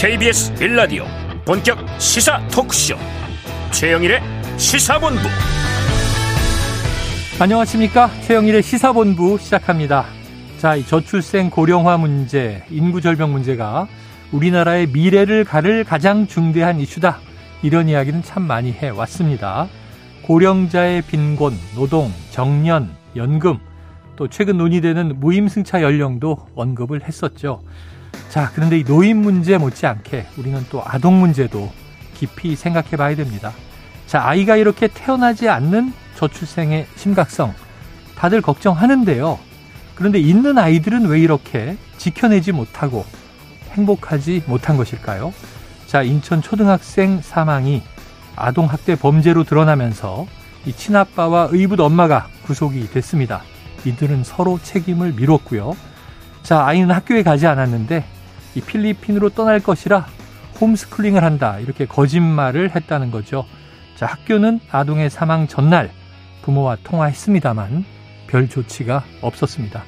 KBS 빌라디오 본격 시사 토크쇼 최영일의 시사본부 안녕하십니까 최영일의 시사본부 시작합니다 자, 이 저출생 고령화 문제, 인구 절벽 문제가 우리나라의 미래를 가를 가장 중대한 이슈다. 이런 이야기는 참 많이 해 왔습니다. 고령자의 빈곤, 노동, 정년, 연금, 또 최근 논의되는 무임승차 연령도 언급을 했었죠. 자, 그런데 이 노인 문제 못지않게 우리는 또 아동 문제도 깊이 생각해 봐야 됩니다. 자, 아이가 이렇게 태어나지 않는 저출생의 심각성 다들 걱정하는데요. 그런데 있는 아이들은 왜 이렇게 지켜내지 못하고 행복하지 못한 것일까요? 자, 인천 초등학생 사망이 아동학대 범죄로 드러나면서 이 친아빠와 의붓 엄마가 구속이 됐습니다. 이들은 서로 책임을 미뤘고요. 자, 아이는 학교에 가지 않았는데 이 필리핀으로 떠날 것이라 홈스쿨링을 한다. 이렇게 거짓말을 했다는 거죠. 자, 학교는 아동의 사망 전날 부모와 통화했습니다만 별 조치가 없었습니다.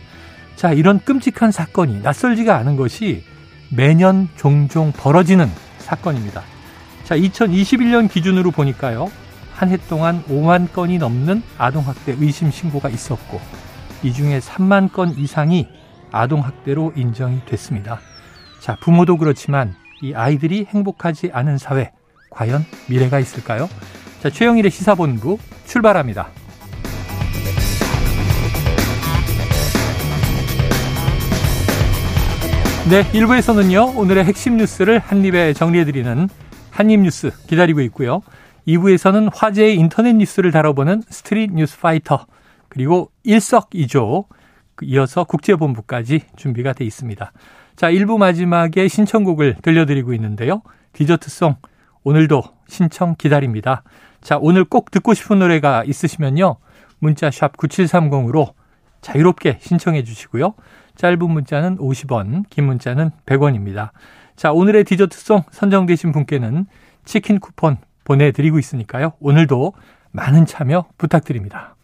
자, 이런 끔찍한 사건이 낯설지가 않은 것이 매년 종종 벌어지는 사건입니다. 자, 2021년 기준으로 보니까요. 한 해 동안 5만 건이 넘는 아동학대 의심 신고가 있었고, 이 중에 3만 건 이상이 아동학대로 인정이 됐습니다. 자, 부모도 그렇지만 이 아이들이 행복하지 않은 사회, 과연 미래가 있을까요? 자, 최영일의 시사본부 출발합니다. 네, 1부에서는요, 오늘의 핵심 뉴스를 한입에 정리해드리는 한입뉴스 기다리고 있고요. 2부에서는 화제의 인터넷 뉴스를 다뤄보는 스트릿 뉴스 파이터, 그리고 일석이조, 이어서 국제본부까지 준비가 돼 있습니다. 자, 1부 마지막에 신청곡을 들려드리고 있는데요. 디저트송, 오늘도 신청 기다립니다. 자, 오늘 꼭 듣고 싶은 노래가 있으시면요. 문자 샵 9730으로 자유롭게 신청해 주시고요. 짧은 문자는 50원, 긴 문자는 100원입니다. 자, 오늘의 디저트송 선정되신 분께는 치킨 쿠폰 보내드리고 있으니까요. 오늘도 많은 참여 부탁드립니다.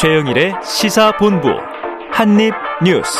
최영일의 시사본부 한입뉴스.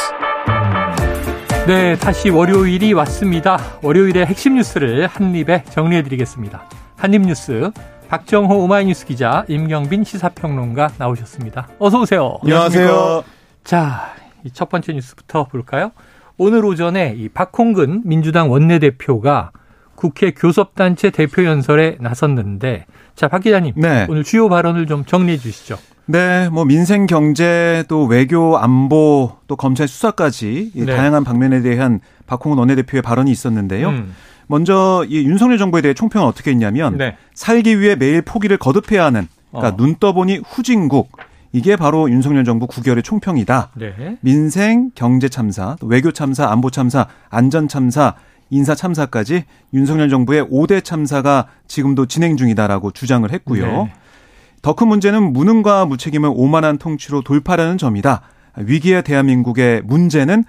네, 다시 월요일이 왔습니다. 월요일의 핵심 뉴스를 한입에 정리해드리겠습니다. 한입뉴스 박정호 오마이뉴스 기자, 임경빈 시사평론가 나오셨습니다. 어서 오세요. 안녕하세요. 자, 첫 번째 뉴스부터 볼까요? 오늘 오전에 이 박홍근 민주당 원내대표가 국회 교섭단체 대표 연설에 나섰는데, 자, 박 기자님, 네. 오늘 주요 발언을 좀 정리해 주시죠. 네, 뭐 민생 경제 또 외교 안보 또 검찰 수사까지 네. 다양한 방면에 대한 박홍근 원내대표의 발언이 있었는데요. 음. 먼저 이 윤석열 정부에 대해 총평은 어떻게 했냐면 네. 살기 위해 매일 포기를 거듭해야 하는 그러니까 어. 눈 떠보니 후진국 이게 바로 윤석열 정부 9개월의 총평이다. 네. 민생, 경제 참사, 외교 참사, 안보 참사, 안전 참사, 인사 참사까지 윤석열 정부의 5대 참사가 지금도 진행 중이다라고 주장을 했고요. 네. 더 큰 문제는 무능과 무책임을 오만한 통치로 돌파라는 점이다. 위기의 대한민국의 문제는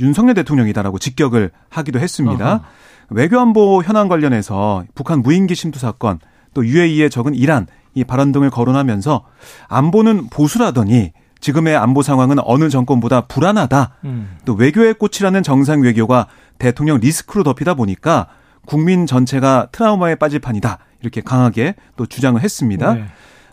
윤석열 대통령이다라고 직격을 하기도 했습니다. 어허. 외교안보 현안 관련해서 북한 무인기 침투 사건 또 UAE의 적은 이란 이 발언 등을 거론하면서 안보는 보수라더니 지금의 안보 상황은 어느 정권보다 불안하다. 음. 또 외교의 꽃이라는 정상 외교가 대통령 리스크로 덮이다 보니까 국민 전체가 트라우마에 빠질 판이다. 이렇게 강하게 또 주장을 했습니다. 네.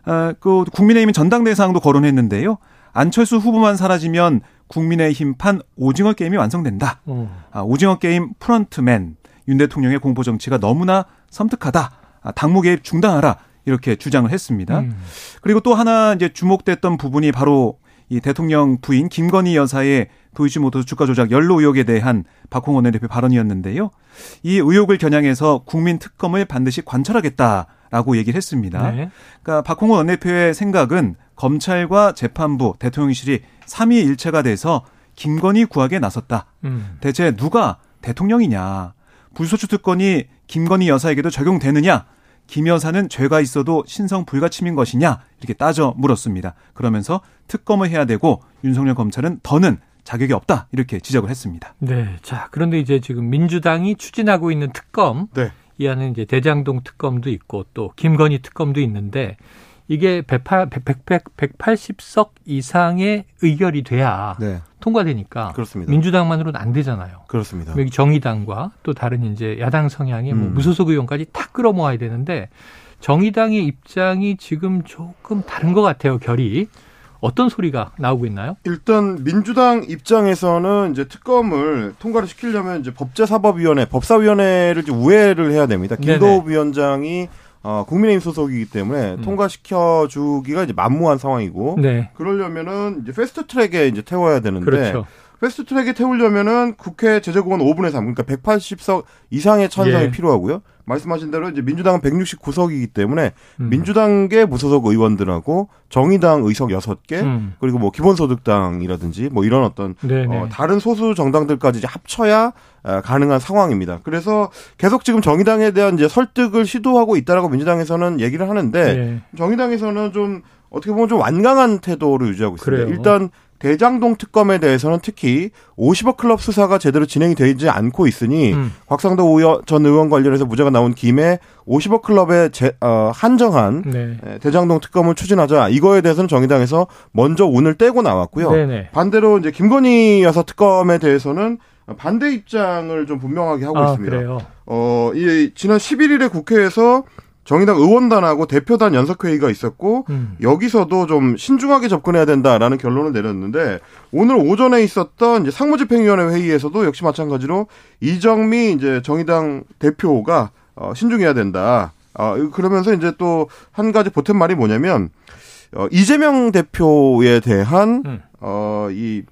어, 그 국민의힘 전당대 상도 거론했는데요. 안철수 후보만 사라지면 국민의힘 판 오징어 게임이 완성된다. 어. 아, 오징어 게임 프런트맨 윤 대통령의 공보 정치가 너무나 섬뜩하다. 아, 당무 개입 중단하라. 이렇게 주장을 했습니다. 음. 그리고 또 하나 이제 주목됐던 부분이 바로 이 대통령 부인 김건희 여사의 도이치모터스 주가 조작 연루 의혹에 대한 박홍원 원내대표 발언이었는데요. 이 의혹을 겨냥해서 국민 특검을 반드시 관철하겠다 라고 얘기를 했습니다. 네. 그러니까 박홍원 원내대표의 생각은 검찰과 재판부, 대통령실이 삼위일체가 돼서 김건희 구하기에 나섰다. 음. 대체 누가 대통령이냐? 불소추 특권이 김건희 여사에게도 적용되느냐? 김 여사는 죄가 있어도 신성 불가침인 것이냐? 이렇게 따져 물었습니다. 그러면서 특검을 해야 되고 윤석열 검찰은 더는 자격이 없다. 이렇게 지적을 했습니다. 네. 자, 그런데 이제 지금 민주당이 추진하고 있는 특검 네. 이 안에 이제 대장동 특검도 있고 또 김건희 특검도 있는데 이게 108, 100, 100, 180석 이상의 의결이 돼야 네. 통과되니까 그렇습니다. 민주당만으로는 안 되잖아요. 그렇습니다. 여기 정의당과 또 다른 이제 야당 성향의 뭐 음. 뭐 무소속 의원까지 다 끌어모아야 되는데 정의당의 입장이 지금 조금 다른 것 같아요. 결이. 어떤 소리가 나오고 있나요? 일단 민주당 입장에서는 이제 특검을 통과를 시키려면 이제 법제사법위원회, 법사위원회를 이제 우회를 해야 됩니다. 김도읍 위원장이 어, 국민의힘 소속이기 때문에 음. 통과시켜 주기가 이제 만무한 상황이고 네. 그러려면은 이제 패스트 트랙에 이제 태워야 되는데 그렇죠. 패스트 트랙에 태우려면은 국회 재적의원 5분의 3 그러니까 180석 이상의 찬성이 예. 필요하고요. 말씀하신 대로 이제 민주당은 169석이기 때문에 음. 민주당계 무소속 의원들하고 정의당 의석 6개 음. 그리고 뭐 기본소득당이라든지 뭐 이런 어떤 어, 다른 소수 정당들까지 이제 합쳐야 어, 가능한 상황입니다. 그래서 계속 지금 정의당에 대한 이제 설득을 시도하고 있다라고 민주당에서는 얘기를 하는데 네. 정의당에서는 좀 어떻게 보면 좀 완강한 태도를 유지하고 있습니다. 그래요. 일단 대장동 특검에 대해서는 특히 50억 클럽 수사가 제대로 진행이 되지 않고 있으니 음. 곽상도 전 의원 관련해서 무죄가 나온 김에 50억 클럽에 제, 어, 한정한 네. 대장동 특검을 추진하자 이거에 대해서는 정의당에서 먼저 운을 떼고 나왔고요. 네네. 반대로 이제 김건희 여사 특검에 대해서는 반대 입장을 좀 분명하게 하고 아, 있습니다. 그래요? 어, 이 지난 11일에 국회에서 정의당 의원단하고 대표단 연석회의가 있었고 음. 여기서도 좀 신중하게 접근해야 된다라는 결론을 내렸는데 오늘 오전에 있었던 이제 상무집행위원회 회의에서도 역시 마찬가지로 이정미 이제 정의당 대표가 어, 신중해야 된다. 어, 그러면서 이제 또 한 가지 보탠 말이 뭐냐면 어, 이재명 대표에 대한 음. 어 이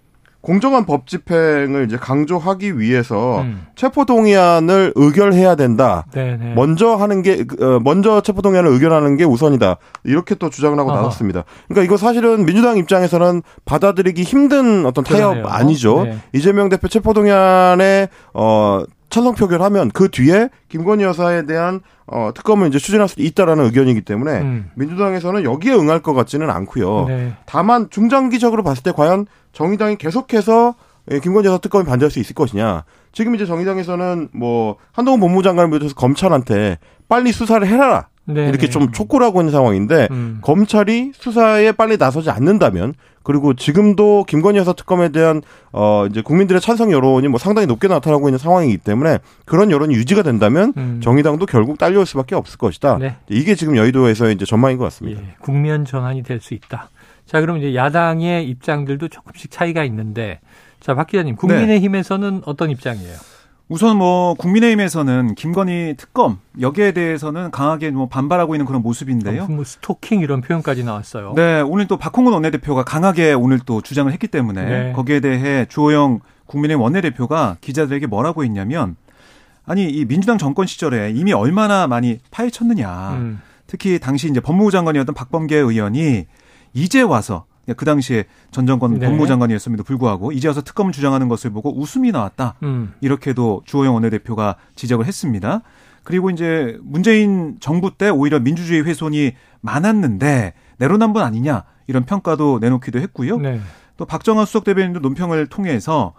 공정한 법 집행을 이제 강조하기 위해서 음. 체포 동의안을 의결해야 된다. 네네. 먼저 하는 게 어, 먼저 체포 동의안을 의결하는 게 우선이다. 이렇게 또 주장을 하고 나섰습니다. 그러니까 이거 사실은 민주당 입장에서는 받아들이기 힘든 어떤 타협. 아니죠. 네. 이재명 대표 체포 동의안에 어 찬성 표결하면 그 뒤에 김건희 여사에 대한 어, 특검을 이제 추진할 수 있다라는 의견이기 때문에 음. 민주당에서는 여기에 응할 것 같지는 않고요. 네. 다만 중장기적으로 봤을 때 과연 정의당이 계속해서 예, 김건희 여사 특검을 반대할 수 있을 것이냐. 지금 이제 정의당에서는 뭐 한동훈 법무장관을 비롯해서 검찰한테 빨리 수사를 해라. 네 이렇게 좀 촉구를 하고 있는 상황인데 음. 검찰이 수사에 빨리 나서지 않는다면 그리고 지금도 김건희 여사 특검에 대한 어 이제 국민들의 찬성 여론이 뭐 상당히 높게 나타나고 있는 상황이기 때문에 그런 여론이 유지가 된다면 음. 정의당도 결국 딸려올 수밖에 없을 것이다. 네. 이게 지금 여의도에서의 이제 전망인 것 같습니다. 예, 국면 전환이 될 수 있다. 자, 그럼 이제 야당의 입장들도 조금씩 차이가 있는데 자, 박 기자님, 국민의힘에서는 네. 어떤 입장이에요? 우선 뭐 국민의힘에서는 김건희 특검 여기에 대해서는 강하게 뭐 반발하고 있는 그런 모습인데요. 뭐 스토킹 이런 표현까지 나왔어요. 네, 오늘 또 박홍근 원내대표가 강하게 오늘 또 주장을 했기 때문에 네. 거기에 대해 주호영 국민의힘 원내대표가 기자들에게 뭐라고 했냐면 아니 이 민주당 정권 시절에 이미 얼마나 많이 파헤쳤느냐. 음. 특히 당시 이제 법무부 장관이었던 박범계 의원이 이제 와서 그 당시에 전 정권 네. 법무부 장관이었음에도 불구하고 이제 와서 특검을 주장하는 것을 보고 웃음이 나왔다. 음. 이렇게도 주호영 원내대표가 지적을 했습니다. 그리고 이제 문재인 정부 때 오히려 민주주의 훼손이 많았는데 내로남불 아니냐 이런 평가도 내놓기도 했고요. 네. 또 박정환 수석 대변인도 논평을 통해서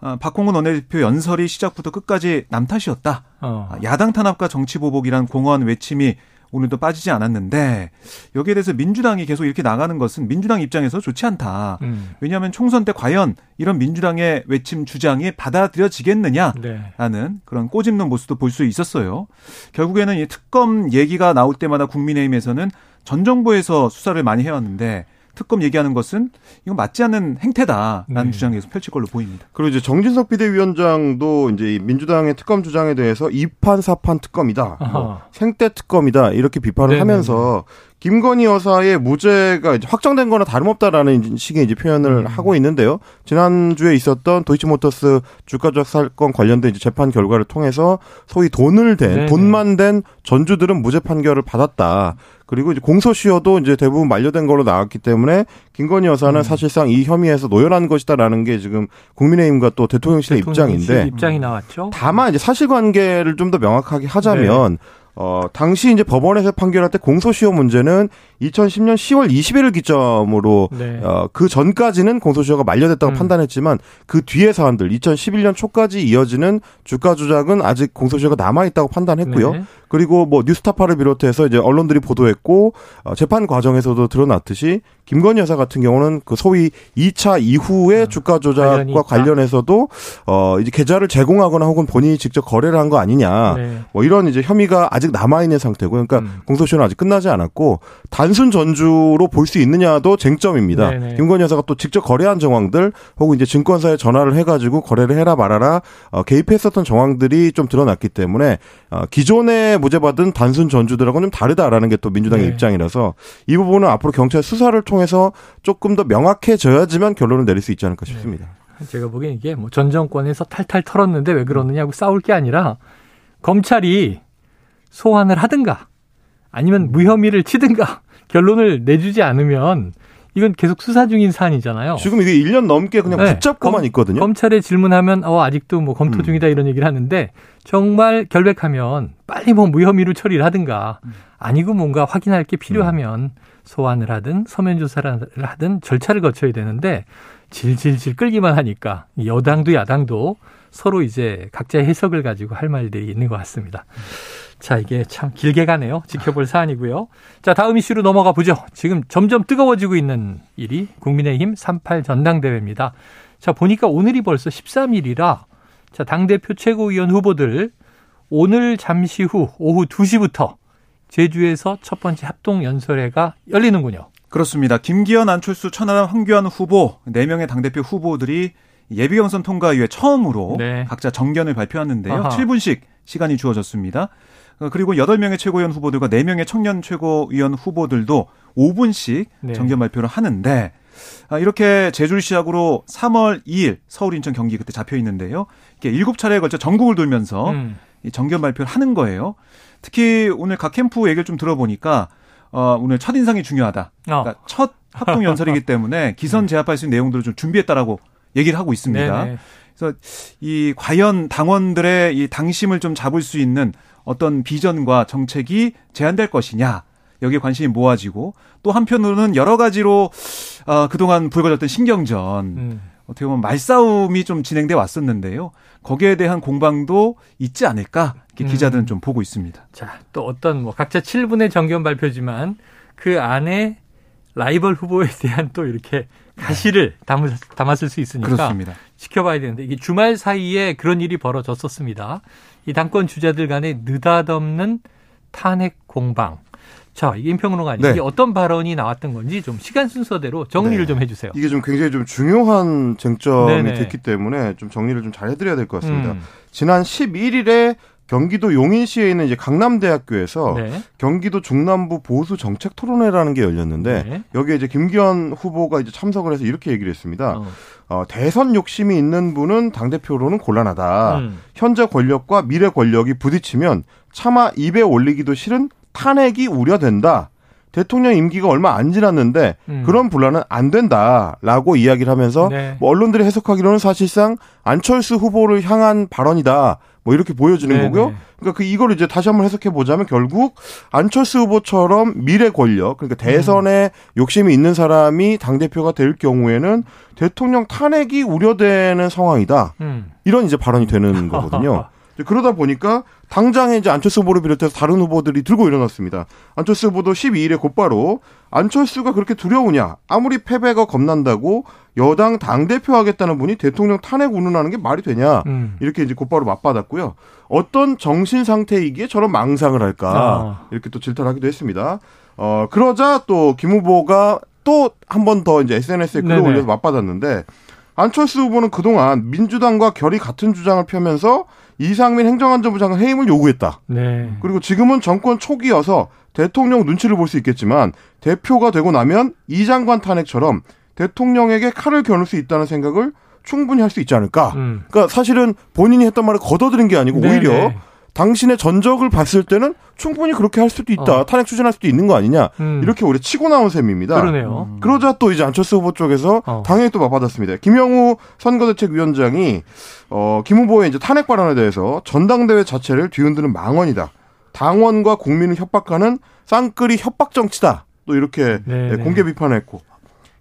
아, 박홍근 원내대표 연설이 시작부터 끝까지 남 탓이었다. 어. 아, 야당 탄압과 정치 보복이란 공허한 외침이 오늘도 빠지지 않았는데 여기에 대해서 민주당이 계속 이렇게 나가는 것은 민주당 입장에서 좋지 않다. 음. 왜냐하면 총선 때 과연 이런 민주당의 외침 주장이 받아들여지겠느냐라는 네. 그런 꼬집는 모습도 볼 수 있었어요. 결국에는 이 특검 얘기가 나올 때마다 국민의힘에서는 전 정부에서 수사를 많이 해왔는데 특검 얘기하는 것은 이건 맞지 않는 행태다라는 네. 계속 펼칠 걸로 보입니다. 그리고 이제 정진석 비대위원장도 이제 민주당의 특검 주장에 대해서 2판 4판 특검이다. 뭐 생태 특검이다. 이렇게 비판을 네네네. 하면서 김건희 여사의 무죄가 확정된 거나 다름없다라는 식의 이제 표현을 음. 하고 있는데요. 지난주에 있었던 도이치모터스 주가 조작 사건 관련된 이제 재판 결과를 통해서 소위 돈을 댄, 네네. 돈만 된 전주들은 무죄 판결을 받았다. 그리고 이제 공소시효도 이제 대부분 만료된 걸로 나왔기 때문에 김건희 여사는 음. 사실상 이 혐의에서 노연한 것이다라는 게 지금 국민의힘과 또 대통령실의 입장인데 입장이 나왔죠. 다만 이제 사실관계를 좀 더 명확하게 하자면 네. 어, 당시 이제 법원에서 판결할 때 공소시효 문제는 2010년 10월 20일을 기점으로 네. 어, 그 전까지는 공소시효가 만료됐다고 음. 판단했지만 그 뒤의 사안들 2011년 초까지 이어지는 주가 조작은 아직 공소시효가 남아 있다고 판단했고요. 네. 그리고 뭐 뉴스타파를 비롯해서 이제 언론들이 보도했고 어, 재판 과정에서도 드러났듯이 김건희 여사 같은 경우는 그 소위 2차 이후의 음. 주가 조작과 관련해서도 어 이제 계좌를 제공하거나 혹은 본인이 직접 거래를 한 거 아니냐. 네. 뭐 이런 이제 혐의가 아직 남아 있는 상태고요. 그러니까 음. 공소시효는 아직 끝나지 않았고 단순 전주로 볼 수 있느냐도 쟁점입니다. 네네. 김건희 여사가 또 직접 거래한 정황들 혹은 이제 증권사에 전화를 해 가지고 거래를 해라 말아라 어, 개입했었던 정황들이 좀 드러났기 때문에 어, 기존에 무죄받은 단순 전주들하고는 좀 다르다라는 게 또 민주당의 네. 입장이라서 이 부분은 앞으로 경찰 수사를 통해서 조금 더 명확해져야지만 결론을 내릴 수 있지 않을까 네. 싶습니다. 네. 제가 보기엔 이게 뭐 전 정권에서 탈탈 털었는데 왜 그러느냐고 싸울 게 아니라 검찰이 소환을 하든가 아니면 무혐의를 치든가 결론을 내주지 않으면 이건 계속 수사 중인 사안이잖아요. 지금 이게 1년 넘게 그냥 네. 붙잡고만 있거든요. 검찰에 질문하면 어 아직도 뭐 검토 음. 중이다 이런 얘기를 하는데 정말 결백하면 빨리 뭐 무혐의로 처리를 하든가 아니고 뭔가 확인할 게 필요하면 소환을 하든 서면 조사를 하든 절차를 거쳐야 되는데 질질질 끌기만 하니까 여당도 야당도 서로 이제 각자의 해석을 가지고 할 말들이 있는 것 같습니다. 자, 이게 참 길게 가네요. 지켜볼 사안이고요. 자, 다음 이슈로 넘어가 보죠. 지금 점점 뜨거워지고 있는 일이 국민의힘 38 전당대회입니다. 자, 보니까 오늘이 벌써 13일이라 자, 당대표 최고위원 후보들 오늘 잠시 후 오후 2시부터 제주에서 첫 번째 합동 연설회가 열리는군요. 그렇습니다. 김기현, 안철수, 천하람, 황교안 후보 4명의 당대표 후보들이 예비 경선 통과 이후에 처음으로 네. 각자 정견을 발표하는데요. 아하. 7분씩 시간이 주어졌습니다. 어, 그리고 8명의 최고위원 후보들과 4명의 청년 최고위원 후보들도 5분씩 네. 정견 발표를 하는데 아, 이렇게 제주를 시작으로 3월 2일 서울, 인천, 경기 그때 잡혀 있는데요. 이게 7차례에 걸쳐 전국을 돌면서 음. 이 정견 발표를 하는 거예요. 특히 오늘 각 캠프 얘기를 좀 들어보니까 어, 오늘 첫 인상이 중요하다. 어. 그러니까 첫 합동 연설이기 때문에 기선 제압할 수 있는 내용들을 좀 준비했다라고 얘기를 하고 있습니다. 네네. 그래서 이 과연 당원들의 이 당심을 좀 잡을 수 있는 어떤 비전과 정책이 제한될 것이냐 여기에 관심이 모아지고 또 한편으로는 여러 가지로 어, 그동안 불거졌던 신경전 음. 어떻게 보면 말싸움이 좀 진행돼 왔었는데요. 거기에 대한 공방도 있지 않을까 이렇게 음. 기자들은 좀 보고 있습니다. 자, 또 어떤 뭐 각자 7분의 정견 발표지만 그 안에 라이벌 후보에 대한 또 이렇게 가시를 담을, 담았을 수 있으니까 그렇습니다. 지켜봐야 되는데 이게 주말 사이에 그런 일이 벌어졌었습니다. 이 당권 주자들 간의 느닷없는 탄핵 공방. 자, 이게 임평론가 아니 네. 이게 어떤 발언이 나왔던 건지 좀 시간 순서대로 정리를 네. 좀 해주세요. 이게 좀 굉장히 좀 중요한 쟁점이 네네. 됐기 때문에 좀 정리를 좀 잘 해드려야 될 것 같습니다. 음. 지난 11일에 경기도 용인시에 있는 이제 강남대학교에서 네. 경기도 중남부 보수 정책 토론회라는 게 열렸는데 네. 여기에 이제 김기현 후보가 이제 참석을 해서 이렇게 얘기를 했습니다. 어. 어, 대선 욕심이 있는 분은 당 대표로는 곤란하다. 음. 현재 권력과 미래 권력이 부딪히면 차마 입에 올리기도 싫은 탄핵이 우려된다. 대통령 임기가 얼마 안 지났는데 음. 그런 분란은 안 된다라고 이야기를 하면서 네. 뭐 언론들이 해석하기로는 사실상 안철수 후보를 향한 발언이다. 뭐 이렇게 보여지는 네네. 거고요. 네. 그러니까 그 이걸 이제 다시 한번 해석해 보자면 결국 안철수 후보처럼 미래 권력 그러니까 대선에 음. 욕심이 있는 사람이 당 대표가 될 경우에는 대통령 탄핵이 우려되는 상황이다. 음. 이런 이제 발언이 되는 거거든요. 그러다 보니까 당장에 이제 안철수 후보를 비롯해서 다른 후보들이 들고 일어났습니다. 안철수 후보도 12일에 곧바로 안철수가 그렇게 두려우냐? 아무리 패배가 겁난다고 여당 당대표 하겠다는 분이 대통령 탄핵 운운하는 게 말이 되냐? 음. 이렇게 이제 곧바로 맞받았고요. 어떤 정신 상태이기에 저런 망상을 할까? 아. 이렇게 또 질타하기도 했습니다. 어, 그러자 또 김 후보가 또 한 번 더 이제 SNS에 글을 올려서 맞받았는데 안철수 후보는 그동안 민주당과 결이 같은 주장을 펴면서 이상민 행정안전부 장관 해임을 요구했다. 네. 그리고 지금은 정권 초기여서 대통령 눈치를 볼 수 있겠지만 대표가 되고 나면 이 장관 탄핵처럼 대통령에게 칼을 겨눌 수 있다는 생각을 충분히 할 수 있지 않을까. 음. 그러니까 사실은 본인이 했던 말을 걷어들인 게 아니고 네네. 오히려 네. 당신의 전적을 봤을 때는 충분히 그렇게 할 수도 있다. 어. 탄핵 추진할 수도 있는 거 아니냐. 음. 이렇게 오래 치고 나온 셈입니다. 그러네요. 음. 그러자 또 이제 안철수 후보 쪽에서 어. 당연히 또 맞받았습니다. 김영우 선거대책위원장이 어, 김 후보의 이제 탄핵 발언에 대해서 전당대회 자체를 뒤흔드는 망언이다. 당원과 국민을 협박하는 쌍끌이 협박 정치다. 또 이렇게 네, 네. 공개 비판했고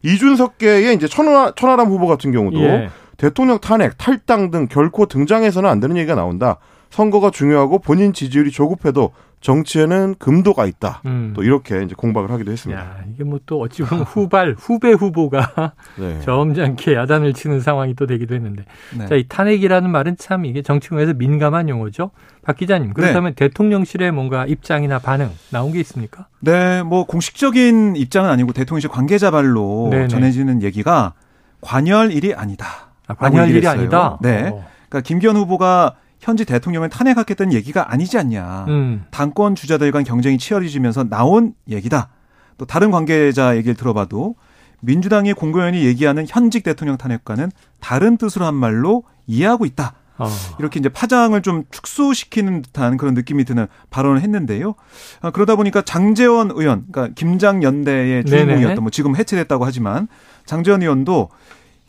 이준석계의 이제 천하, 천하람 후보 같은 경우도 예. 대통령 탄핵, 탈당 등 결코 등장해서는 안 되는 얘기가 나온다. 선거가 중요하고 본인 지지율이 조급해도 정치에는 금도가 있다. 음. 또 이렇게 이제 공박을 하기도 했습니다. 야, 이게 뭐 또 어찌 보면 후발 후배 후보가 네. 점잖게 야단을 치는 상황이 또 되기도 했는데 네. 자, 이 탄핵이라는 말은 참 이게 정치공에서 민감한 용어죠. 박 기자님 그렇다면 네. 대통령실에 뭔가 입장이나 반응 나온 게 있습니까? 네, 뭐 공식적인 입장은 아니고 대통령실 관계자 발로 네네. 전해지는 얘기가 관여할 일이 아니다. 아, 관여할 일이 아니다. 네. 어. 그러니까 김기현 후보가 현지 대통령을 탄핵하겠다는 얘기가 아니지 않냐. 음. 당권 주자들 간 경쟁이 치열해지면서 나온 얘기다. 또 다른 관계자 얘기를 들어봐도 민주당의 공고연이 얘기하는 현직 대통령 탄핵과는 다른 뜻으로 한 말로 이해하고 있다. 어. 이렇게 이제 파장을 좀 축소시키는 듯한 그런 느낌이 드는 발언을 했는데요. 아, 그러다 보니까 장재원 의원, 그러니까 김장연대의 주인공이었던 뭐 지금 해체됐다고 하지만 장재원 의원도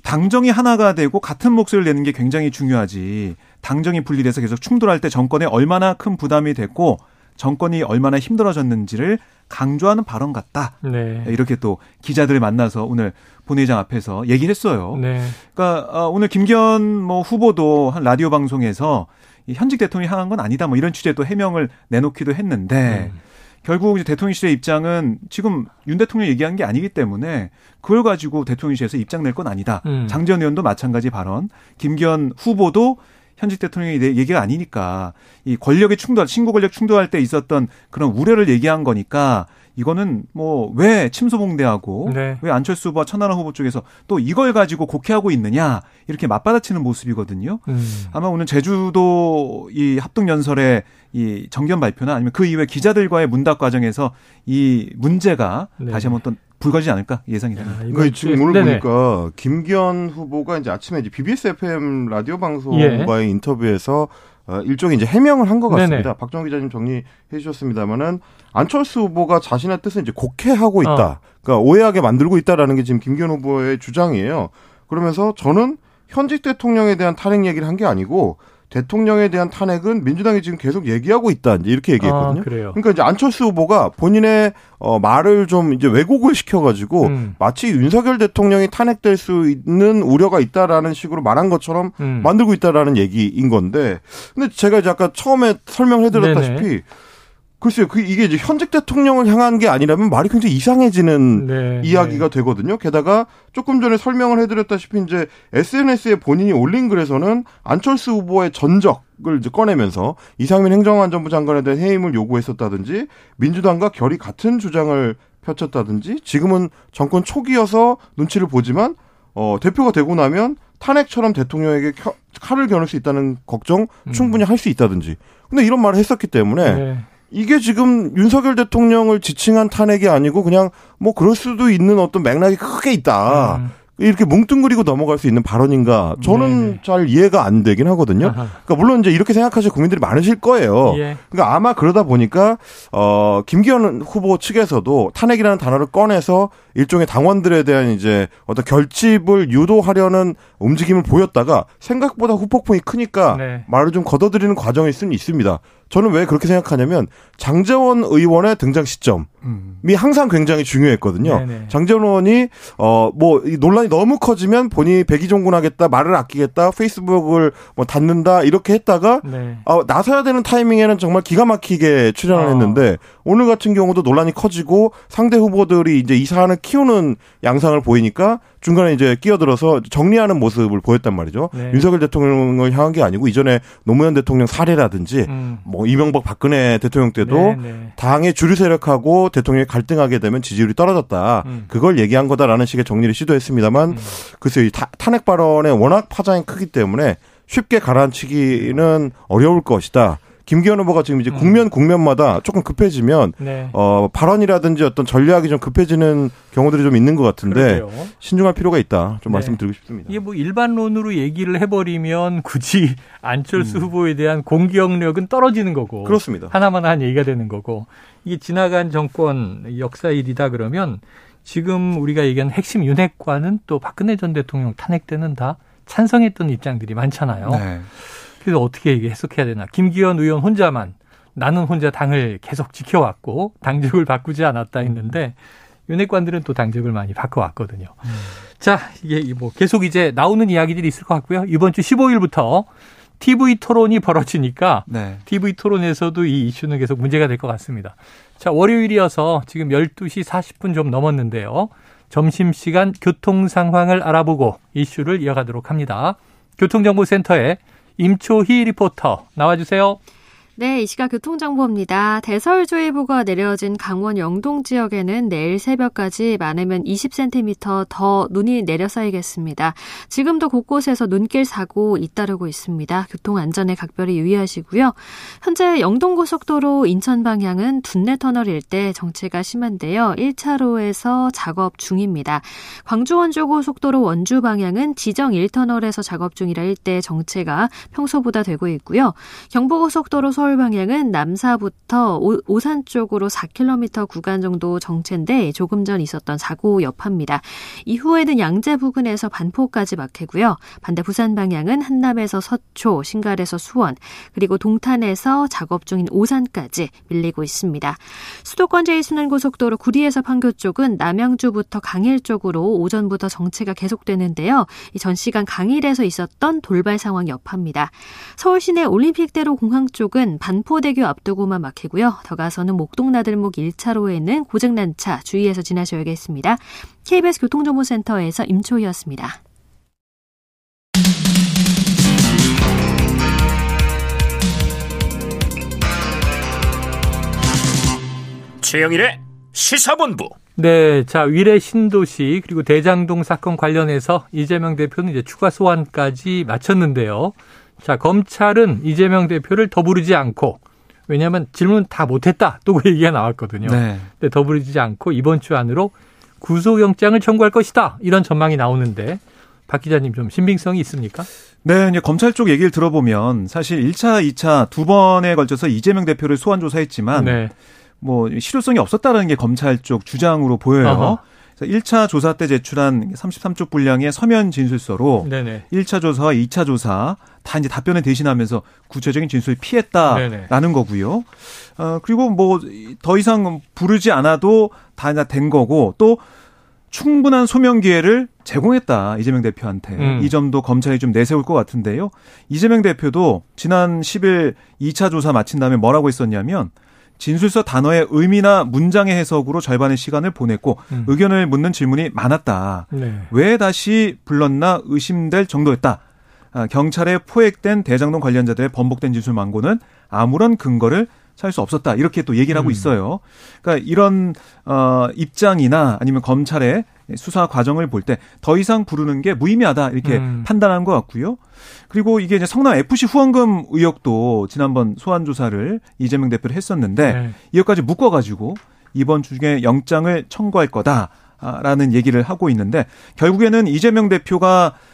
당정이 하나가 되고 같은 목소리를 내는 게 굉장히 중요하지. 당정이 분리돼서 계속 충돌할 때 정권에 얼마나 큰 부담이 됐고 정권이 얼마나 힘들어졌는지를 강조하는 발언 같다. 네. 이렇게 또 기자들을 만나서 오늘 본회의장 앞에서 얘기를 했어요. 네. 그러니까 어, 오늘 김기현 뭐 후보도 한 라디오 방송에서 현직 대통령이 향한 건 아니다. 뭐 이런 취지의 또 해명을 내놓기도 했는데 음. 결국 이제 대통령실의 입장은 지금 윤 대통령 얘기한 게 아니기 때문에 그걸 가지고 대통령실에서 입장 낼 건 아니다. 음. 장전 의원도 마찬가지 발언. 김기현 후보도 현직 대통령이 내 얘기가 아니니까 이 권력의 충돌, 신고 권력 충돌할 때 있었던 그런 우려를 얘기한 거니까 이거는 뭐 왜 침소봉대하고 네. 왜 안철수 후보와 천하람 후보 쪽에서 또 이걸 가지고 곡해하고 있느냐 이렇게 맞받아치는 모습이거든요. 음. 아마 오늘 제주도 이 합동 연설의 이 정견 발표나 아니면 그 이후에 기자들과의 문답 과정에서 이 문제가 네. 다시 한번 또 불거지지 않을까 예상이 됩니다. 그러니까 지금 오늘 네네. 보니까 김기현 후보가 이제 아침에 이제 BBS FM 라디오 방송과의 예. 인터뷰에서 어, 일종의 이제 해명을 한 것 같습니다. 박정 기자님 정리해 주셨습니다만은 안철수 후보가 자신의 뜻을 이제 곡해하고 있다. 어. 그러니까 오해하게 만들고 있다라는 게 지금 김기현 후보의 주장이에요. 그러면서 저는 현직 대통령에 대한 탄핵 얘기를 한 게 아니고 대통령에 대한 탄핵은 민주당이 지금 계속 얘기하고 있다. 이제 이렇게 얘기했거든요. 아, 그러니까 이제 안철수 후보가 본인의 어, 말을 좀 이제 왜곡을 시켜가지고 음. 마치 윤석열 대통령이 탄핵될 수 있는 우려가 있다라는 식으로 말한 것처럼 음. 만들고 있다라는 얘기인 건데, 근데 제가 이제 아까 처음에 설명을 해드렸다시피 네네. 글쎄요, 그 이게 이제 현직 대통령을 향한 게 아니라면 말이 굉장히 이상해지는 네, 이야기가 네. 되거든요. 게다가 조금 전에 설명을 해드렸다시피 이제 SNS에 본인이 올린 글에서는 안철수 후보의 전적을 이제 꺼내면서 이상민 행정안전부 장관에 대한 해임을 요구했었다든지 민주당과 결이 같은 주장을 펼쳤다든지 지금은 정권 초기여서 눈치를 보지만 어 대표가 되고 나면 탄핵처럼 대통령에게 칼을 겨눌 수 있다는 걱정 음. 충분히 할 수 있다든지. 근데 이런 말을 했었기 때문에 네. 이게 지금 윤석열 대통령을 지칭한 탄핵이 아니고 그냥 뭐 그럴 수도 있는 어떤 맥락이 크게 있다. 음. 이렇게 뭉뚱그리고 넘어갈 수 있는 발언인가? 저는 네네. 잘 이해가 안 되긴 하거든요. 아하. 그러니까 물론 이제 이렇게 생각하실 국민들이 많으실 거예요. 예. 그러니까 아마 그러다 보니까 어 김기현 후보 측에서도 탄핵이라는 단어를 꺼내서 일종의 당원들에 대한 이제 어떤 결집을 유도하려는 움직임을 보였다가 생각보다 후폭풍이 크니까 네. 말을 좀 걷어들이는 과정일 수는 있습니다. 저는 왜 그렇게 생각하냐면 장재원 의원의 등장 시점이 음. 항상 굉장히 중요했거든요. 네네. 장재원 의원이 어뭐 논란이 너무 커지면 본인이 백의종군하겠다, 말을 아끼겠다, 페이스북을 뭐 닫는다 이렇게 했다가 네. 어, 나서야 되는 타이밍에는 정말 기가 막히게 출연을 어. 했는데 오늘 같은 경우도 논란이 커지고 상대 후보들이 이제 이 사안을 키우는 양상을 보이니까 중간에 이제 끼어들어서 정리하는 모습을 보였단 말이죠. 네. 윤석열 대통령을 향한 게 아니고 이전에 노무현 대통령 사례라든지 음. 뭐 이명박 박근혜 대통령 때도 네, 네. 당의 주류 세력하고 대통령이 갈등하게 되면 지지율이 떨어졌다. 음. 그걸 얘기한 거다라는 식의 정리를 시도했습니다만 음. 글쎄요. 탄핵 발언에 워낙 파장이 크기 때문에 쉽게 가라앉히기는 어려울 것이다. 김기현 후보가 지금 이제 음. 국면 국면마다 조금 급해지면 네. 어 발언이라든지 어떤 전략이 좀 급해지는 경우들이 좀 있는 것 같은데 그러게요. 신중할 필요가 있다. 좀 네. 말씀드리고 싶습니다. 이게 뭐 일반론으로 얘기를 해버리면 굳이 안철수 음. 후보에 대한 공격력은 떨어지는 거고 그렇습니다. 하나만 한 얘기가 되는 거고 이게 지나간 정권 역사 일이다 그러면 지금 우리가 얘기한 핵심 윤핵관은 또 박근혜 전 대통령 탄핵 때는 다 찬성했던 입장들이 많잖아요. 네. 그래서 어떻게 이게 해석해야 되나? 김기현 의원 혼자만 나는 혼자 당을 계속 지켜왔고 당직을 바꾸지 않았다 했는데 윤핵관들은 또 당직을 많이 바꿔왔거든요. 음. 자, 이게 뭐 계속 이제 나오는 이야기들이 있을 것 같고요. 이번 주 15일부터 TV 토론이 벌어지니까 네. TV 토론에서도 이 이슈는 계속 문제가 될 것 같습니다. 자, 월요일이어서 지금 12시 40분 좀 넘었는데요. 점심시간 교통 상황을 알아보고 이슈를 이어가도록 합니다. 교통정보센터에 임초희 리포터 나와주세요. 네, 이 시각 교통정보입니다. 대설주의보가 내려진 강원 영동 지역에는 내일 새벽까지 많으면 20cm 더 눈이 내려 쌓이겠습니다. 지금도 곳곳에서 눈길 사고 잇따르고 있습니다. 교통안전에 각별히 유의하시고요. 현재 영동고속도로 인천 방향은 둔내터널 일대 정체가 심한데요. 1차로에서 작업 중입니다. 광주 원주고속도로 원주 방향은 지정 1터널에서 작업 중이라 일대 정체가 평소보다 되고 있고요. 경부고속도로 서울 서울 방향은 남사부터 오, 산 쪽으로 4km 구간 정도 정체인데 조금 전 있었던 사고 여파입니다. 이후에는 양재 부근에서 반포까지 막히고요. 반대 부산 방향은 한남에서 서초, 신갈에서 수원, 그리고 동탄에서 작업 중인 오산까지 밀리고 있습니다. 수도권 제2순환고속도로 구리에서 판교 쪽은 남양주부터 강일 쪽으로 오전부터 정체가 계속되는데요. 전 시간 강일에서 있었던 돌발 상황 여파입니다. 서울 시내 올림픽대로 공항 쪽은 반포대교 앞두고만 막히고요. 더 가서는 목동나들목 1차로에는 고장난 차 주의해서 지나셔야겠습니다. KBS 교통정보센터에서 임초희였습니다. 최영일의 시사본부. 네, 자 위례 신도시 그리고 대장동 사건 관련해서 이재명 대표는 이제 추가 소환까지 마쳤는데요. 자, 검찰은 이재명 대표를 더 부르지 않고 왜냐하면 질문 다 못했다 또 그 얘기가 나왔거든요. 네. 근데 더 부르지 않고 이번 주 안으로 구속영장을 청구할 것이다 이런 전망이 나오는데 박 기자님 좀 신빙성이 있습니까? 네, 이제 검찰 쪽 얘기를 들어보면 사실 1차, 2차 두 번에 걸쳐서 이재명 대표를 소환 조사했지만 네. 뭐 실효성이 없었다는 게 검찰 쪽 주장으로 보여요. 어허. 1차 조사 때 제출한 33쪽 분량의 서면 진술서로 네네. 1차 조사와 2차 조사 다 이제 답변을 대신하면서 구체적인 진술을 피했다라는 네네. 거고요. 어, 그리고 뭐 더 이상 부르지 않아도 다 된 거고 또 충분한 소명 기회를 제공했다 이재명 대표한테 음. 이 점도 검찰이 좀 내세울 것 같은데요. 이재명 대표도 지난 10일 2차 조사 마친 다음에 뭐라고 했었냐면 진술서 단어의 의미나 문장의 해석으로 절반의 시간을 보냈고 음. 의견을 묻는 질문이 많았다. 네. 왜 다시 불렀나 의심될 정도였다. 아, 경찰에 포획된 대장동 관련자들의 번복된 진술 망고는 아무런 근거를 찾을 수 없었다. 이렇게 또 얘기를 하고 음. 있어요. 그러니까 이런 어 입장이나 아니면 검찰의 수사 과정을 볼 때 더 이상 부르는 게 무의미하다 이렇게 음. 판단한 것 같고요. 그리고 이게 이제 성남 FC 후원금 의혹도 지난번 소환 조사를 이재명 대표를 했었는데 네. 이것까지 묶어가지고 이번 주 중에 영장을 청구할 거다라는 얘기를 하고 있는데 결국에는 이재명 대표가 아,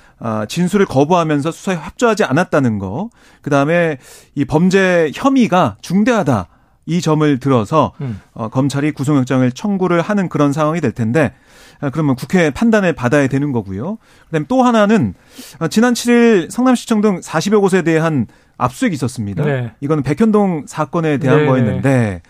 진술을 거부하면서 수사에 협조하지 않았다는 거, 그 다음에 이 범죄 혐의가 중대하다. 이 점을 들어서 음. 어, 검찰이 구속영장을 청구를 하는 그런 상황이 될 텐데 아, 그러면 국회 판단을 받아야 되는 거고요. 그다음에 또 하나는 아, 지난 7일 성남시청 등 40여 곳에 대한 압수수색이 있었습니다. 네. 이거는 백현동 사건에 대한 네. 거였는데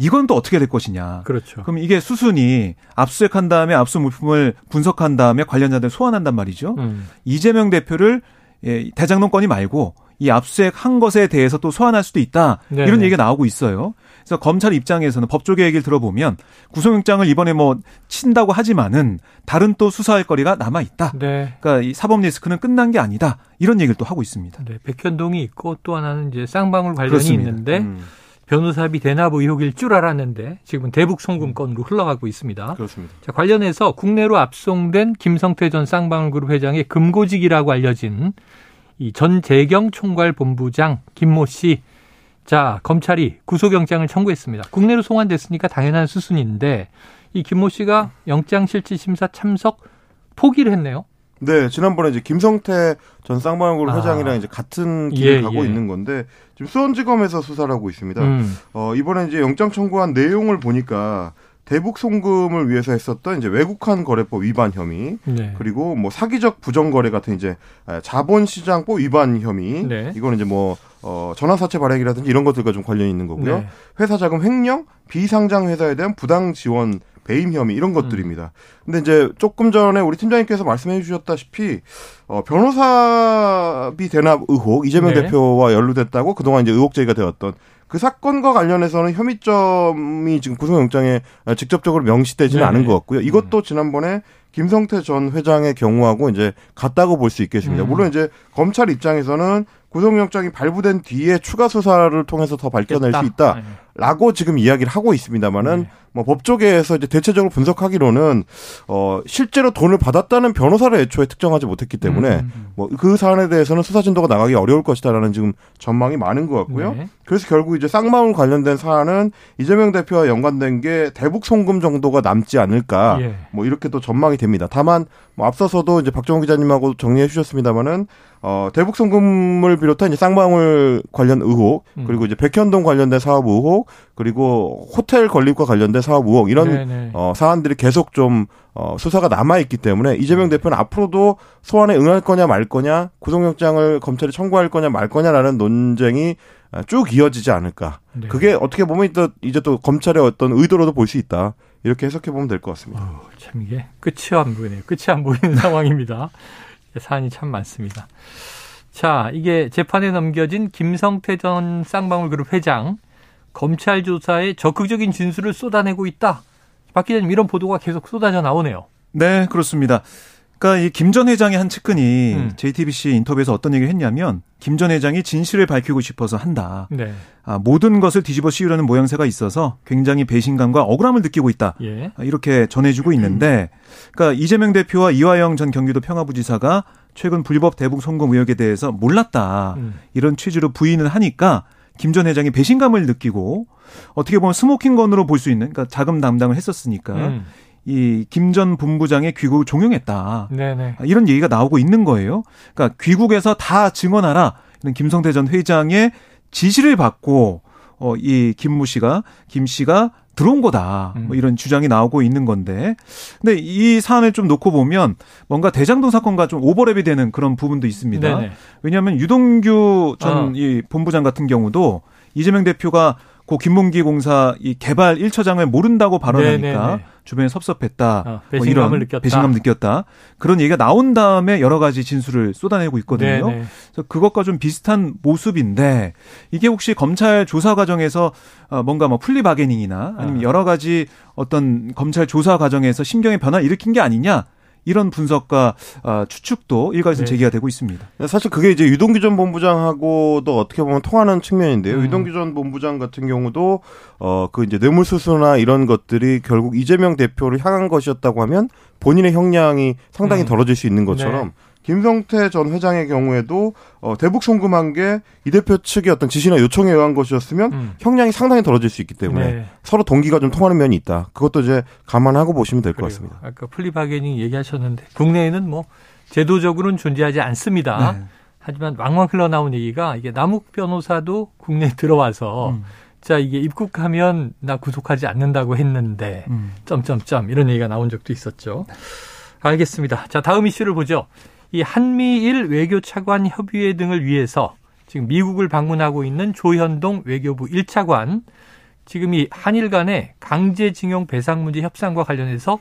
이건 또 어떻게 될 것이냐. 그렇죠. 그럼 이게 수순이 압수수색한 다음에 압수 물품을 분석한 다음에 관련자들 소환한단 말이죠. 음. 이재명 대표를 예, 대장동 건이 말고 이 압수수색 한 것에 대해서 또 소환할 수도 있다. 네네. 이런 얘기가 나오고 있어요. 그래서 검찰 입장에서는 법조계 얘기를 들어보면 구속영장을 이번에 뭐 친다고 하지만은 다른 또 수사할 거리가 남아 있다. 네. 그러니까 이 사법 리스크는 끝난 게 아니다. 이런 얘기를 또 하고 있습니다. 네. 백현동이 있고 또 하나는 이제 쌍방울 관련이 그렇습니다. 있는데 음. 변호사비 대납 의혹일 줄 알았는데 지금은 대북 송금 건으로 흘러가고 있습니다. 그렇습니다. 자, 관련해서 국내로 압송된 김성태 전 쌍방울그룹 회장의 금고직이라고 알려진 이 전재경 총괄본부장 김모 씨. 자, 검찰이 구속영장을 청구했습니다. 국내로 송환됐으니까 당연한 수순인데 이 김모 씨가 영장실질심사 참석 포기를 했네요. 네, 지난번에 이제 김성태 전 쌍방울 아. 회장이랑 이제 같은 길을 예, 가고 예. 있는 건데 지금 수원지검에서 수사를 하고 있습니다. 음. 어, 이번에 이제 영장 청구한 내용을 보니까 대북 송금을 위해서 했었던 이제 외국환 거래법 위반 혐의 네. 그리고 뭐 사기적 부정 거래 같은 이제 자본시장법 위반 혐의 네. 이거는 이제 뭐 어, 전환사채 발행이라든지 이런 것들과 좀 관련이 있는 거고요. 네. 회사 자금 횡령, 비상장 회사에 대한 부당 지원, 배임 혐의 이런 것들입니다. 음. 근데 이제 조금 전에 우리 팀장님께서 말씀해 주셨다시피 어, 변호사비 대납 의혹 이재명 네. 대표와 연루됐다고 그동안 이제 의혹 제기가 되었던 그 사건과 관련해서는 혐의점이 지금 구속영장에 직접적으로 명시되지는 네 않은 것 같고요. 이것도 음. 지난번에 김성태 전 회장의 경우하고 이제 같다고 볼 수 있겠습니다. 음. 물론 이제 검찰 입장에서는 구속영장이 발부된 뒤에 추가 수사를 통해서 더 밝혀낼 수 있다 라고 지금 이야기를 하고 있습니다만은 네. 뭐 법조계에서 이제 대체적으로 분석하기로는 어 실제로 돈을 받았다는 변호사를 애초에 특정하지 못했기 때문에 음. 음, 음. 뭐그 사안에 대해서는 수사 진도가 나가기 어려울 것이다라는 지금 전망이 많은 것 같고요. 네. 그래서 결국 이제 쌍마울 관련된 사안은 이재명 대표와 연관된 게 대북 송금 정도가 남지 않을까 예. 뭐 이렇게 또 전망이 됩니다. 다만 뭐 앞서서도 이제 박정호 기자님하고 정리해 주셨습니다마는 어 대북 송금을 비롯한 이제 쌍방울 관련 의혹 음. 그리고 이제 백현동 관련된 사업 의혹 그리고 호텔 건립과 관련된 사업 의혹 이런 네네. 어 사안들이 계속 좀 어, 수사가 남아 있기 때문에 이재명 음. 대표는 앞으로도 소환에 응할 거냐 말 거냐 구속영장을 검찰이 청구할 거냐 말 거냐라는 논쟁이 쭉 이어지지 않을까. 네. 그게 어떻게 보면 또 이제 또 검찰의 어떤 의도로도 볼 수 있다. 이렇게 해석해 보면 될 것 같습니다. 어, 참 이게 끝이 안 보이네요. 끝이 안 보이는 상황입니다. 사안이 참 많습니다. 자, 이게 재판에 넘겨진 김성태 전 쌍방울 그룹 회장 검찰 조사에 적극적인 진술을 쏟아내고 있다. 박 기자님 이런 보도가 계속 쏟아져 나오네요. 네, 그렇습니다. 그러니까 이 김 전 회장의 한 측근이 음. JTBC 인터뷰에서 어떤 얘기를 했냐면 김 전 회장이 진실을 밝히고 싶어서 한다. 네. 아, 모든 것을 뒤집어 씌우려는 모양새가 있어서 굉장히 배신감과 억울함을 느끼고 있다. 예. 아, 이렇게 전해주고 있는데, 그러니까 이재명 대표와 이화영 전 경기도 평화부지사가 최근 불법 대북 송금 의혹에 대해서 몰랐다. 음. 이런 취지로 부인을 하니까 김 전 회장이 배신감을 느끼고 어떻게 보면 스모킹건으로 볼 수 있는, 그러니까 자금 담당을 했었으니까. 음. 이김 전 본부장의 귀국을 종용했다. 네네. 이런 얘기가 나오고 있는 거예요. 그러니까 귀국에서 다 증언하라. 이런 김성태 전 회장의 지시를 받고 어, 이 김무 씨가 김 씨가 들어온 거다. 뭐 음. 이런 주장이 나오고 있는 건데. 근데 이 사안을 좀 놓고 보면 뭔가 대장동 사건과 좀 오버랩이 되는 그런 부분도 있습니다. 네네. 왜냐하면 유동규 전이 어. 본부장 같은 경우도 이재명 대표가 고 김문기 공사 이 개발 1처장을 모른다고 발언하니까 네네네. 주변에 섭섭했다. 어, 배신감을 뭐 이런 느꼈다. 배신감 느꼈다. 그런 얘기가 나온 다음에 여러 가지 진술을 쏟아내고 있거든요. 네네. 그래서 그것과 좀 비슷한 모습인데 이게 혹시 검찰 조사 과정에서 어, 뭔가 뭐 플리 바게닝이나 아니면 아. 여러 가지 어떤 검찰 조사 과정에서 심경의 변화를 일으킨 게 아니냐 이런 분석과 어, 추측도 일각에서 네. 제기가 되고 있습니다. 사실 그게 이제 유동규 전 본부장하고도 어떻게 보면 통하는 측면인데요. 음. 유동규 전 본부장 같은 경우도 어그 이제 뇌물수수나 이런 것들이 결국 이재명 대표를 향한 것이었다고 하면 본인의 형량이 상당히 음. 덜어질 수 있는 것처럼 네. 김성태 전 회장의 경우에도 어, 대북 송금한 게 이 대표 측의 어떤 지시나 요청에 의한 것이었으면 음. 형량이 상당히 덜어질 수 있기 때문에 네. 서로 동기가 좀 통하는 면이 있다. 그것도 이제 감안하고 보시면 될 것 같습니다. 아까 플리바게닝 얘기하셨는데 국내에는 뭐 제도적으로는 존재하지 않습니다. 네. 하지만 왕왕 흘러나온 얘기가 이게 남욱 변호사도 국내에 들어와서 음. 자 이게 입국하면 나 구속하지 않는다고 했는데 음. 점점점 이런 얘기가 나온 적도 있었죠. 알겠습니다. 자 다음 이슈를 보죠. 이 한미일 외교 차관 협의회 등을 위해서 지금 미국을 방문하고 있는 조현동 외교부 1차관 지금 이 한일 간의 강제징용 배상 문제 협상과 관련해서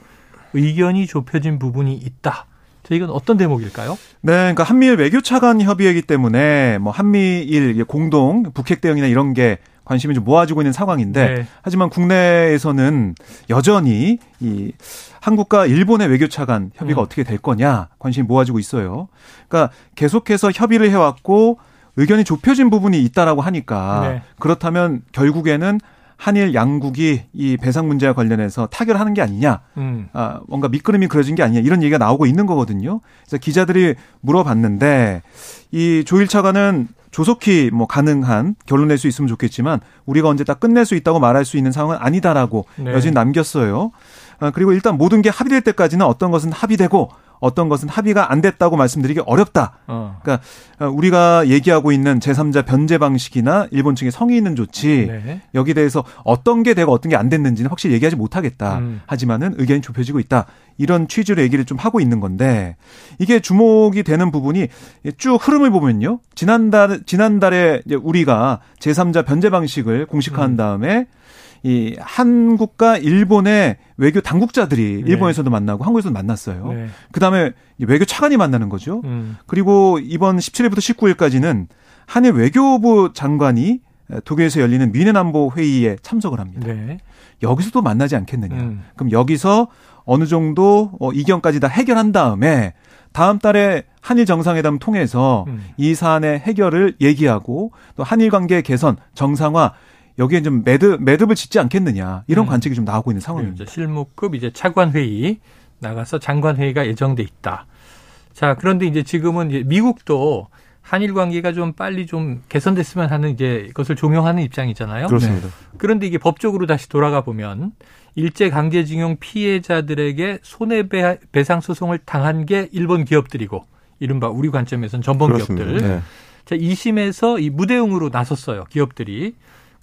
의견이 좁혀진 부분이 있다. 자, 이건 어떤 대목일까요? 네, 그러니까 한미일 외교 차관 협의회이기 때문에 뭐 한미일 공동 북핵 대응이나 이런 게 관심이 좀 모아지고 있는 상황인데 네. 하지만 국내에서는 여전히 이 한국과 일본의 외교차 간 협의가 음. 어떻게 될 거냐 관심이 모아지고 있어요. 그러니까 계속해서 협의를 해왔고 의견이 좁혀진 부분이 있다라고 하니까 네. 그렇다면 결국에는 한일 양국이 이 배상 문제와 관련해서 타결하는 게 아니냐, 음. 아, 뭔가 밑그림이 그려진 게 아니냐 이런 얘기가 나오고 있는 거거든요. 그래서 기자들이 물어봤는데 이 조일 차관은 조속히 뭐 가능한 결론 낼 수 있으면 좋겠지만 우리가 언제 딱 끝낼 수 있다고 말할 수 있는 상황은 아니다라고 네. 여진 남겼어요. 아, 그리고 일단 모든 게 합의될 때까지는 어떤 것은 합의되고 어떤 것은 합의가 안 됐다고 말씀드리기 어렵다. 어. 그러니까 우리가 얘기하고 있는 제3자 변제 방식이나 일본 측의 성의 있는 조치 네. 여기 대해서 어떤 게 되고 어떤 게 안 됐는지는 확실히 얘기하지 못하겠다. 음. 하지만은 의견이 좁혀지고 있다. 이런 취지로 얘기를 좀 하고 있는 건데 이게 주목이 되는 부분이 쭉 흐름을 보면요. 지난달 지난달에 우리가 제3자 변제 방식을 공식화한 음. 다음에 이 한국과 일본의 외교 당국자들이 네. 일본에서도 만나고 한국에서도 만났어요. 네. 그다음에 외교 차관이 만나는 거죠. 음. 그리고 이번 17일부터 19일까지는 한일 외교부 장관이 독일에서 열리는 미네 남보 회의에 참석을 합니다. 네. 여기서도 만나지 않겠느냐. 음. 그럼 여기서 어느 정도 어, 이견까지 다 해결한 다음에 다음 달에 한일 정상회담 통해서 음. 이 사안의 해결을 얘기하고 또 한일 관계 개선, 정상화 여기에 좀 매듭 매듭을 짓지 않겠느냐 이런 음. 관측이 좀 나오고 있는 상황입니다. 이제 실무급 이제 차관 회의 나가서 장관 회의가 예정돼 있다. 자 그런데 이제 지금은 이제 미국도 한일 관계가 좀 빨리 좀 개선됐으면 하는 이제 것을 종용하는 입장이잖아요. 그렇습니다. 네. 그런데 이게 법적으로 다시 돌아가 보면 일제 강제징용 피해자들에게 손해배상 소송을 당한 게 일본 기업들이고 이른바 우리 관점에서는 전범 그렇습니다. 기업들. 네. 자, 2심에서 이 무대응으로 나섰어요. 기업들이.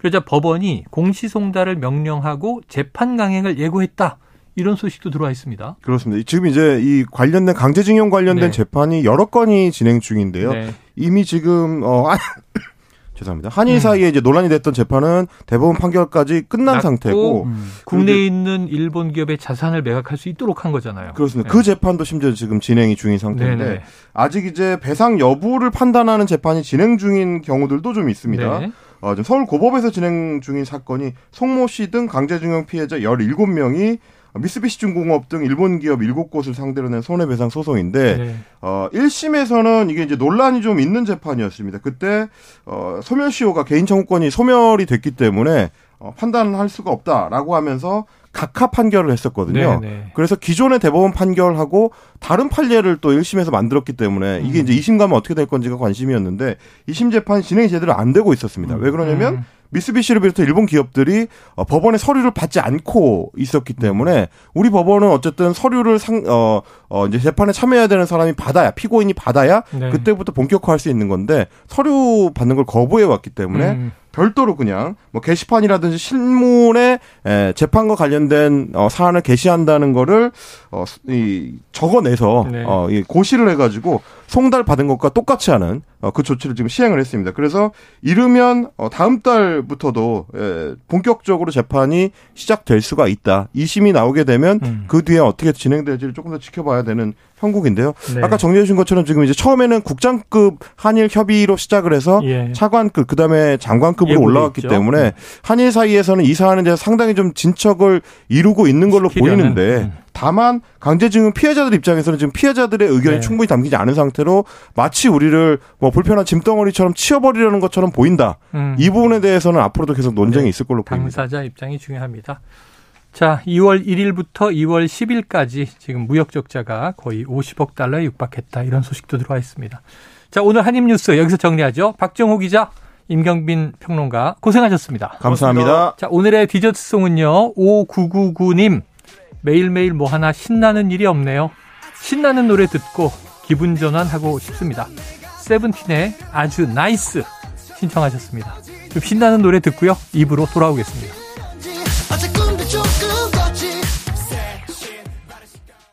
그러자 법원이 공시송달을 명령하고 재판 강행을 예고했다. 이런 소식도 들어와 있습니다. 그렇습니다. 지금 이제 이 관련된 강제징용 관련된 네. 재판이 여러 건이 진행 중인데요. 네. 이미 지금 어 죄송합니다. 한일 음. 사이에 이제 논란이 됐던 재판은 대법원 판결까지 끝난 상태고 음. 국내에 있는 일본 기업의 자산을 매각할 수 있도록 한 거잖아요. 그렇습니다. 네. 그 재판도 심지어 지금 진행이 중인 상태인데 네네. 아직 이제 배상 여부를 판단하는 재판이 진행 중인 경우들도 좀 있습니다. 네. 어, 지금 서울 고법에서 진행 중인 사건이 송모 씨 등 강제징용 피해자 17명이 미쓰비시 중공업 등 일본 기업 7곳을 상대로 낸 손해배상 소송인데 네. 어 1심에서는 이게 이제 논란이 좀 있는 재판이었습니다. 그때 어 소멸시효가 개인 청구권이 소멸이 됐기 때문에 어, 판단할 수가 없다라고 하면서 각하 판결을 했었거든요. 네네. 네. 그래서 기존의 대법원 판결하고 다른 판례를 또 1심에서 만들었기 때문에 이게 음. 이제 2심 가면 어떻게 될 건지가 관심이었는데 2심 재판이 진행이 제대로 안 되고 있었습니다. 음. 왜 그러냐면 음. 미쓰비시를 비롯해 일본 기업들이 어, 법원의 서류를 받지 않고 있었기 때문에 우리 법원은 어쨌든 서류를 상, 어, 어, 이제 재판에 참여해야 되는 사람이 받아야, 피고인이 받아야 네. 그때부터 본격화할 수 있는 건데 서류 받는 걸 거부해 왔기 때문에 음. 별도로 그냥 뭐 게시판이라든지 신문에 에, 재판과 관련된 어, 사안을 게시한다는 거를 어, 이 적어내서 네. 어, 이 고시를 해가지고 송달 받은 것과 똑같이 하는 어, 그 조치를 지금 시행을 했습니다. 그래서 이르면 어, 다음 달부터도 에, 본격적으로 재판이 시작될 수가 있다. 2심이 나오게 되면 음. 그 뒤에 어떻게 진행될지를 조금 더 지켜봐야 되는 형국인데요. 네. 아까 정리해 주신 것처럼 지금 이제 처음에는 국장급 한일 협의로 시작을 해서 예. 차관급 그다음에 장관급으로 올라왔기 있죠. 때문에 음. 한일 사이에서는 이 사안에 대해서 상당히 좀 진척을 이루고 있는 걸로 시키려는. 보이는데 음. 다만 강제징용 피해자들 입장에서는 지금 피해자들의 의견이 네. 충분히 담기지 않은 상태로 마치 우리를 뭐 불편한 짐덩어리처럼 치워버리려는 것처럼 보인다. 음. 이 부분에 대해서는 앞으로도 계속 논쟁이 네. 있을 걸로 보입니다. 당사자 입장이 중요합니다. 자, 2월 1일부터 2월 10일까지 지금 무역 적자가 거의 50억 달러에 육박했다. 이런 소식도 들어와 있습니다. 자, 오늘 한입 뉴스 여기서 정리하죠. 박정호 기자, 임경빈 평론가 고생하셨습니다. 감사합니다. 자, 오늘의 디저트송은요. 5999님. 매일매일 뭐 하나 신나는 일이 없네요. 신나는 노래 듣고 기분 전환하고 싶습니다. 세븐틴의 아주 NICE 신청하셨습니다. 신나는 노래 듣고요. 2부로 돌아오겠습니다.